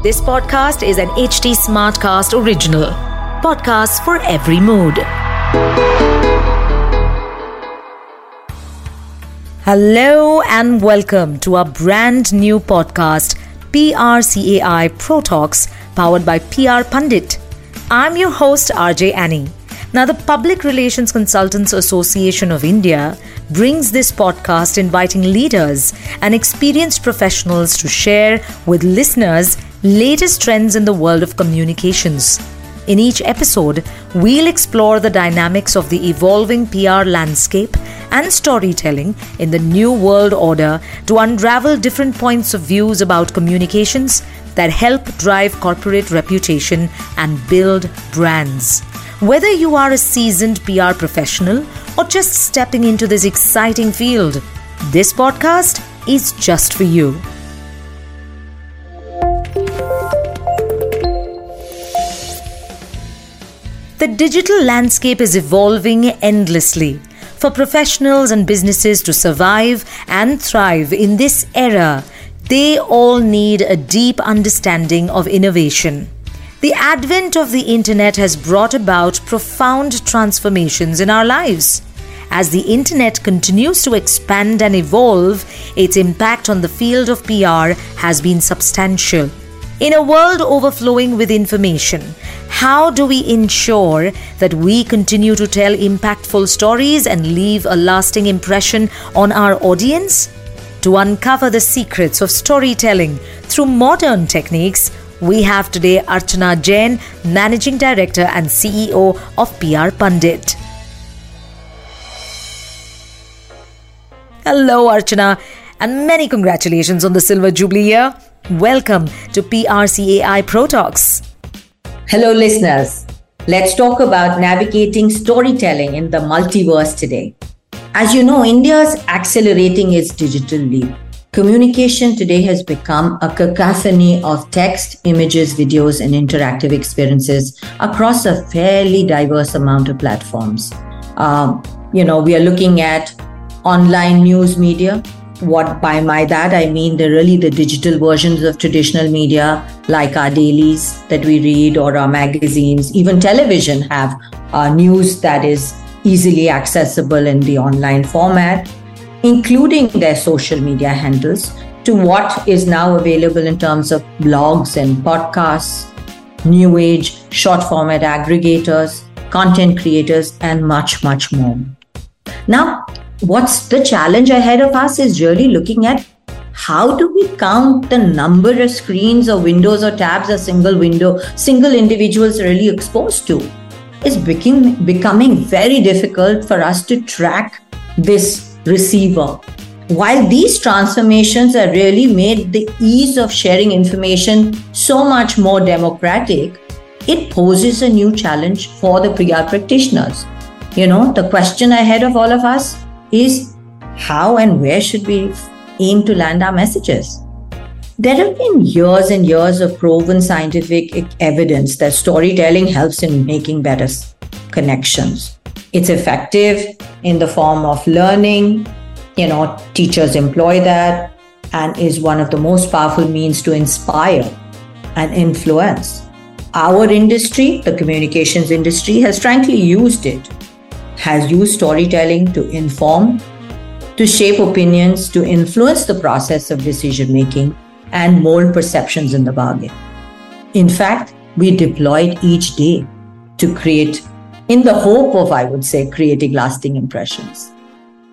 This podcast is an HT Smartcast original. Podcast for every mood. Hello and welcome to our brand new podcast, PRCAI Pro Talks, powered by PR Pundit. I'm your host, RJ Annie. Now, the Public Relations Consultants Association of India brings this podcast inviting leaders and experienced professionals to share with listeners latest trends in the world of communications. In each episode, we'll explore the dynamics of the evolving PR landscape and storytelling in the new world order to unravel different points of views about communications that help drive corporate reputation and build brands. Whether you are a seasoned PR professional or just stepping into this exciting field, this podcast is just for you. The digital landscape is evolving endlessly. For professionals and businesses to survive and thrive in this era, they all need a deep understanding of innovation. The advent of the internet has brought about profound transformations in our lives. As the internet continues to expand and evolve, its impact on the field of PR has been substantial. In a world overflowing with information, how do we ensure that we continue to tell impactful stories and leave a lasting impression on our audience? To uncover the secrets of storytelling through modern techniques, we have today Archana Jain, Managing Director and CEO of PR Pundit. Hello, Archana, and many congratulations on the Silver Jubilee year. Welcome to PRCAI Pro Talks. Hello, listeners. Let's talk about navigating storytelling in the multiverse today. As you know, India is accelerating its digital leap. Communication today has become a cacophony of text, images, videos, and interactive experiences across a fairly diverse amount of platforms. Um, you know, we are looking at online news media, what by my that I mean the really the digital versions of traditional media like our dailies that we read or our magazines even television have uh, news that is easily accessible in the online format including their social media handles to what is now available in terms of blogs and podcasts new age short format aggregators content creators and much much more. Now what's the challenge ahead of us is really looking at how do we count the number of screens or windows or tabs a single window, single individuals really exposed to? It's becoming, becoming very difficult for us to track this receiver. While these transformations have really made the ease of sharing information so much more democratic, it poses a new challenge for the PR practitioners. You know, the question ahead of all of us is how and where should we aim to land our messages? There have been years and years of proven scientific evidence that storytelling helps in making better connections. It's effective in the form of learning, you know, teachers employ that and is one of the most powerful means to inspire and influence. Our industry, the communications industry, has frankly used it has used storytelling to inform, to shape opinions, to influence the process of decision making, and mold perceptions in the bargain. In fact, we deployed each day to create, in the hope of, I would say, creating lasting impressions.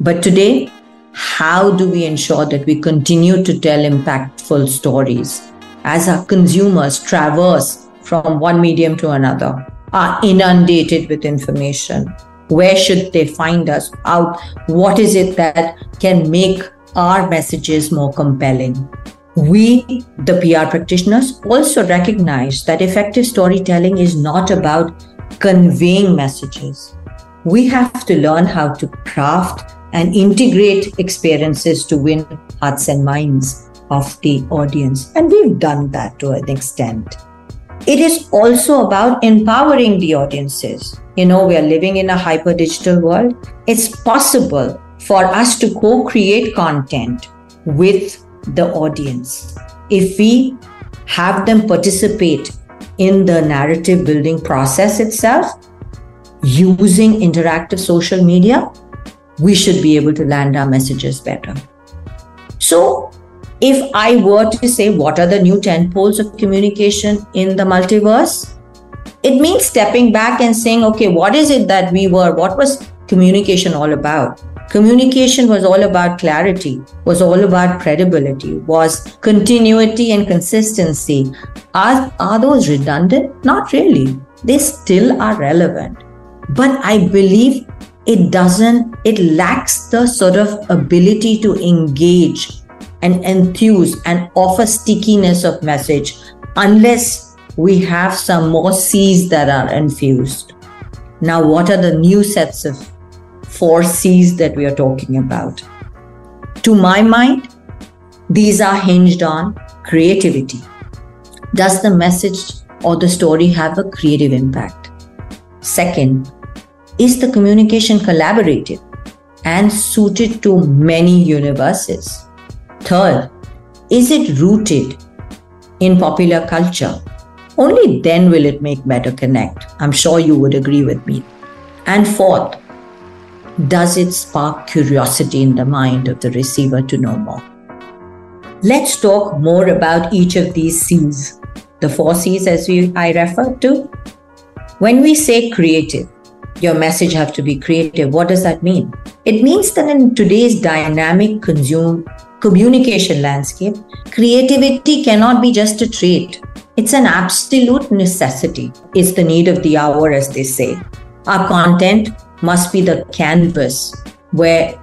But today, how do we ensure that we continue to tell impactful stories as our consumers traverse from one medium to another, are inundated with information, where should they find us? Out. What is it that can make our messages more compelling? We the pr practitioners also recognize that effective storytelling is not about conveying messages. We have to learn how to craft and integrate experiences to win hearts and minds of the audience. And we've done that to an extent it is also about empowering the audiences you know, we are living in a hyper digital world. It's possible for us to co create content with the audience if we have them participate in the narrative building process itself using interactive social media, we should be able to land our messages better. So, if I were to say what are the new 10 poles of communication in the multiverse, it means stepping back and saying, okay, what is it that we were? What was communication all about? Communication was all about clarity, was all about credibility, was continuity and consistency. Are, are those redundant? Not really. They still are relevant. But I believe it doesn't, it lacks the sort of ability to engage and enthuse and offer stickiness of message unless we have some more C's that are infused. Now, what are the new sets of four C's that we are talking about? To my mind, these are hinged on creativity. Does the message or the story have a creative impact? Second, is the communication collaborative and suited to many universes? Third, is it rooted in popular culture? Only then will it make better connect. I'm sure you would agree with me. And fourth, does it spark curiosity in the mind of the receiver to know more? Let's talk more about each of these C's. The four C's as we, I referred to. When we say creative, your message have to be creative. What does that mean? It means that in today's dynamic consume communication landscape, creativity cannot be just a trait. It's an absolute necessity. It's the need of the hour, as they say. Our content must be the canvas where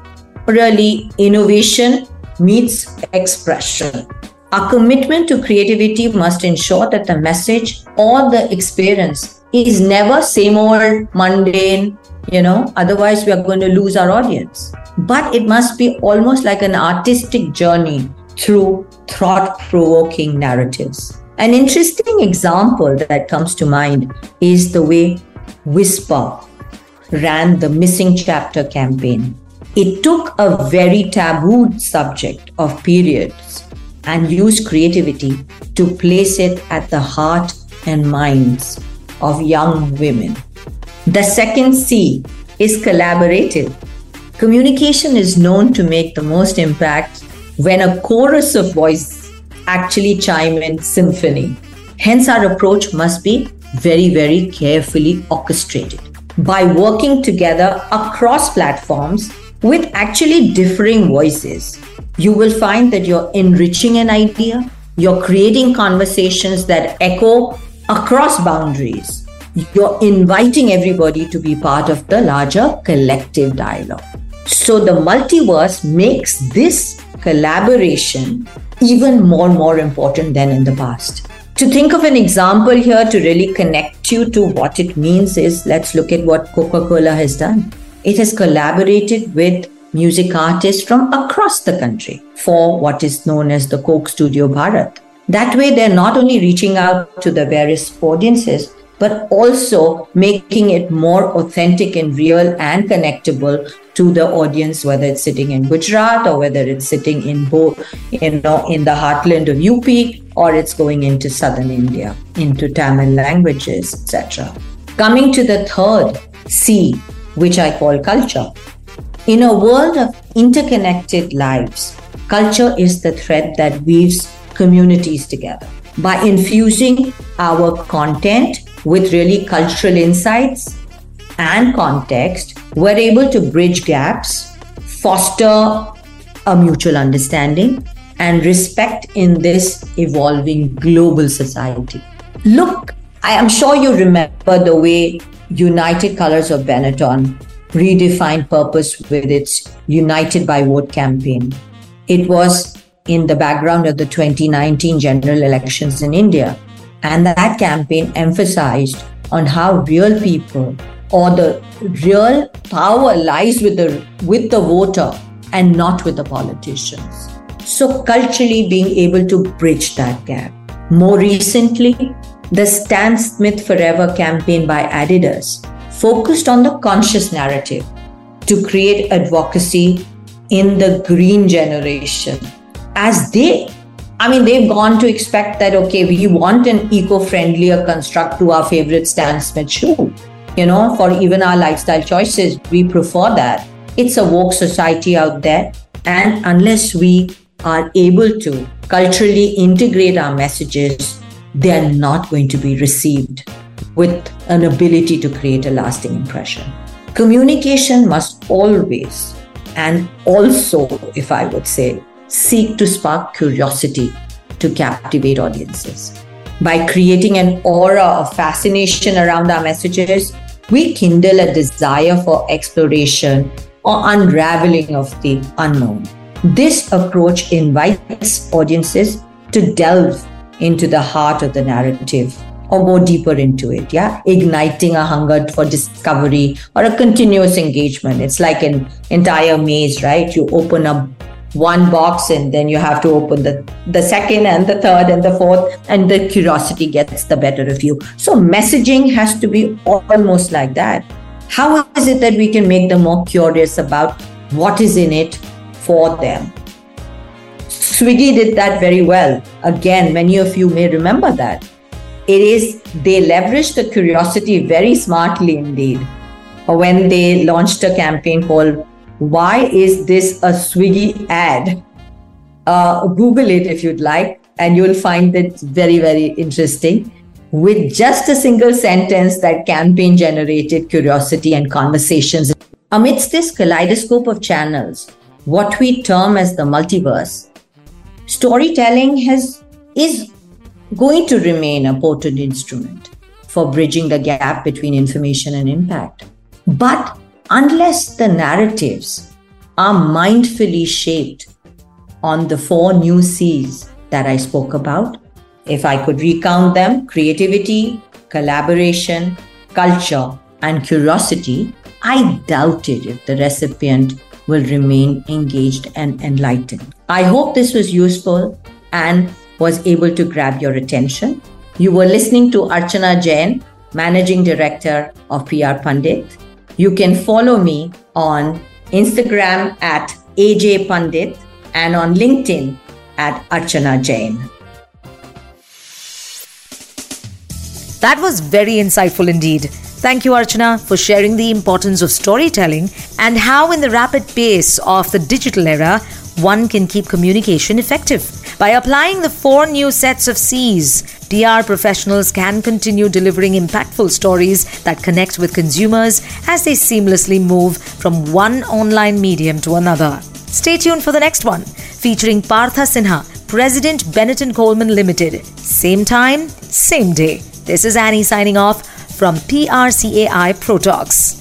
really innovation meets expression. Our commitment to creativity must ensure that the message or the experience is never same old mundane, you know, otherwise we are going to lose our audience. But it must be almost like an artistic journey through thought provoking narratives. An interesting example that comes to mind is the way Whisper ran the Missing Chapter campaign. It took a very taboo subject of periods and used creativity to place it at the heart and minds of young women. The second C is collaborative. Communication is known to make the most impact when a chorus of voices actually chime in symphony. Hence, our approach must be very, very carefully orchestrated. By working together across platforms with actually differing voices, you will find that you're enriching an idea, you're creating conversations that echo across boundaries. You're inviting everybody to be part of the larger collective dialogue. So the multiverse makes this collaboration even more and more important than in the past. To think of an example here to really connect you to what it means is let's look at what Coca Cola has done. It has collaborated with music artists from across the country for what is known as the Coke Studio Bharat. That way, they're not only reaching out to the various audiences, but also making it more authentic and real and connectable to the audience, whether it's sitting in Gujarat or whether it's sitting in Bo- you know, in the heartland of UP or it's going into southern India, into Tamil languages, etc. Coming to the third C, which I call culture. In a world of interconnected lives, culture is the thread that weaves communities together. By infusing our content with really cultural insights and context, we're able to bridge gaps, foster a mutual understanding, and respect in this evolving global society. Look, I am sure you remember the way United Colors of Benetton redefined purpose with its United by Vote campaign. It was in the background of the 2019 general elections in India. And that campaign emphasized on how real people or the real power lies with the with the voter and not with the politicians. So culturally being able to bridge that gap. More recently the stan smith forever campaign by adidas focused on the conscious narrative to create advocacy in the green generation as they I mean, they've gone to expect that, okay, we want an eco friendlier construct to our favorite Stan Smith shoe. You know, for even our lifestyle choices, we prefer that. It's a woke society out there. And unless we are able to culturally integrate our messages, they are not going to be received with an ability to create a lasting impression. Communication must always and also, if I would say, seek to spark curiosity to captivate audiences. By creating an aura of fascination around our messages, we kindle a desire for exploration or unraveling of the unknown. This approach invites audiences to delve into the heart of the narrative or go deeper into it. Yeah. Igniting a hunger for discovery or a continuous engagement. It's like an entire maze, right? You open up one box and then you have to open the, the second and the third and the fourth and the curiosity gets the better of you. So messaging has to be almost like that. How is it that we can make them more curious about what is in it for them? Swiggy did that very well. Again many of you may remember that. It is they leveraged the curiosity very smartly indeed. When they launched a campaign called why is this a Swiggy ad? Uh, Google it if you'd like, and you'll find it very, very interesting. With just a single sentence, that campaign generated curiosity and conversations. Amidst this kaleidoscope of channels, what we term as the multiverse, storytelling has is going to remain a potent instrument for bridging the gap between information and impact. But unless the narratives are mindfully shaped on the four new C's that I spoke about, if I could recount them creativity, collaboration, culture, and curiosity, I doubted if the recipient will remain engaged and enlightened. I hope this was useful and was able to grab your attention. You were listening to Archana Jain, Managing Director of PR Pundit. You can follow me on Instagram at AJ Pandit and on LinkedIn at Archana Jain. That was very insightful indeed. Thank you, Archana, for sharing the importance of storytelling and how, in the rapid pace of the digital era, one can keep communication effective. By applying the four new sets of C's, PR professionals can continue delivering impactful stories that connect with consumers as they seamlessly move from one online medium to another. Stay tuned for the next one, featuring Partha Sinha, President Bennett Coleman Limited. Same time, same day. This is Annie signing off from PRCAI Pro Talks.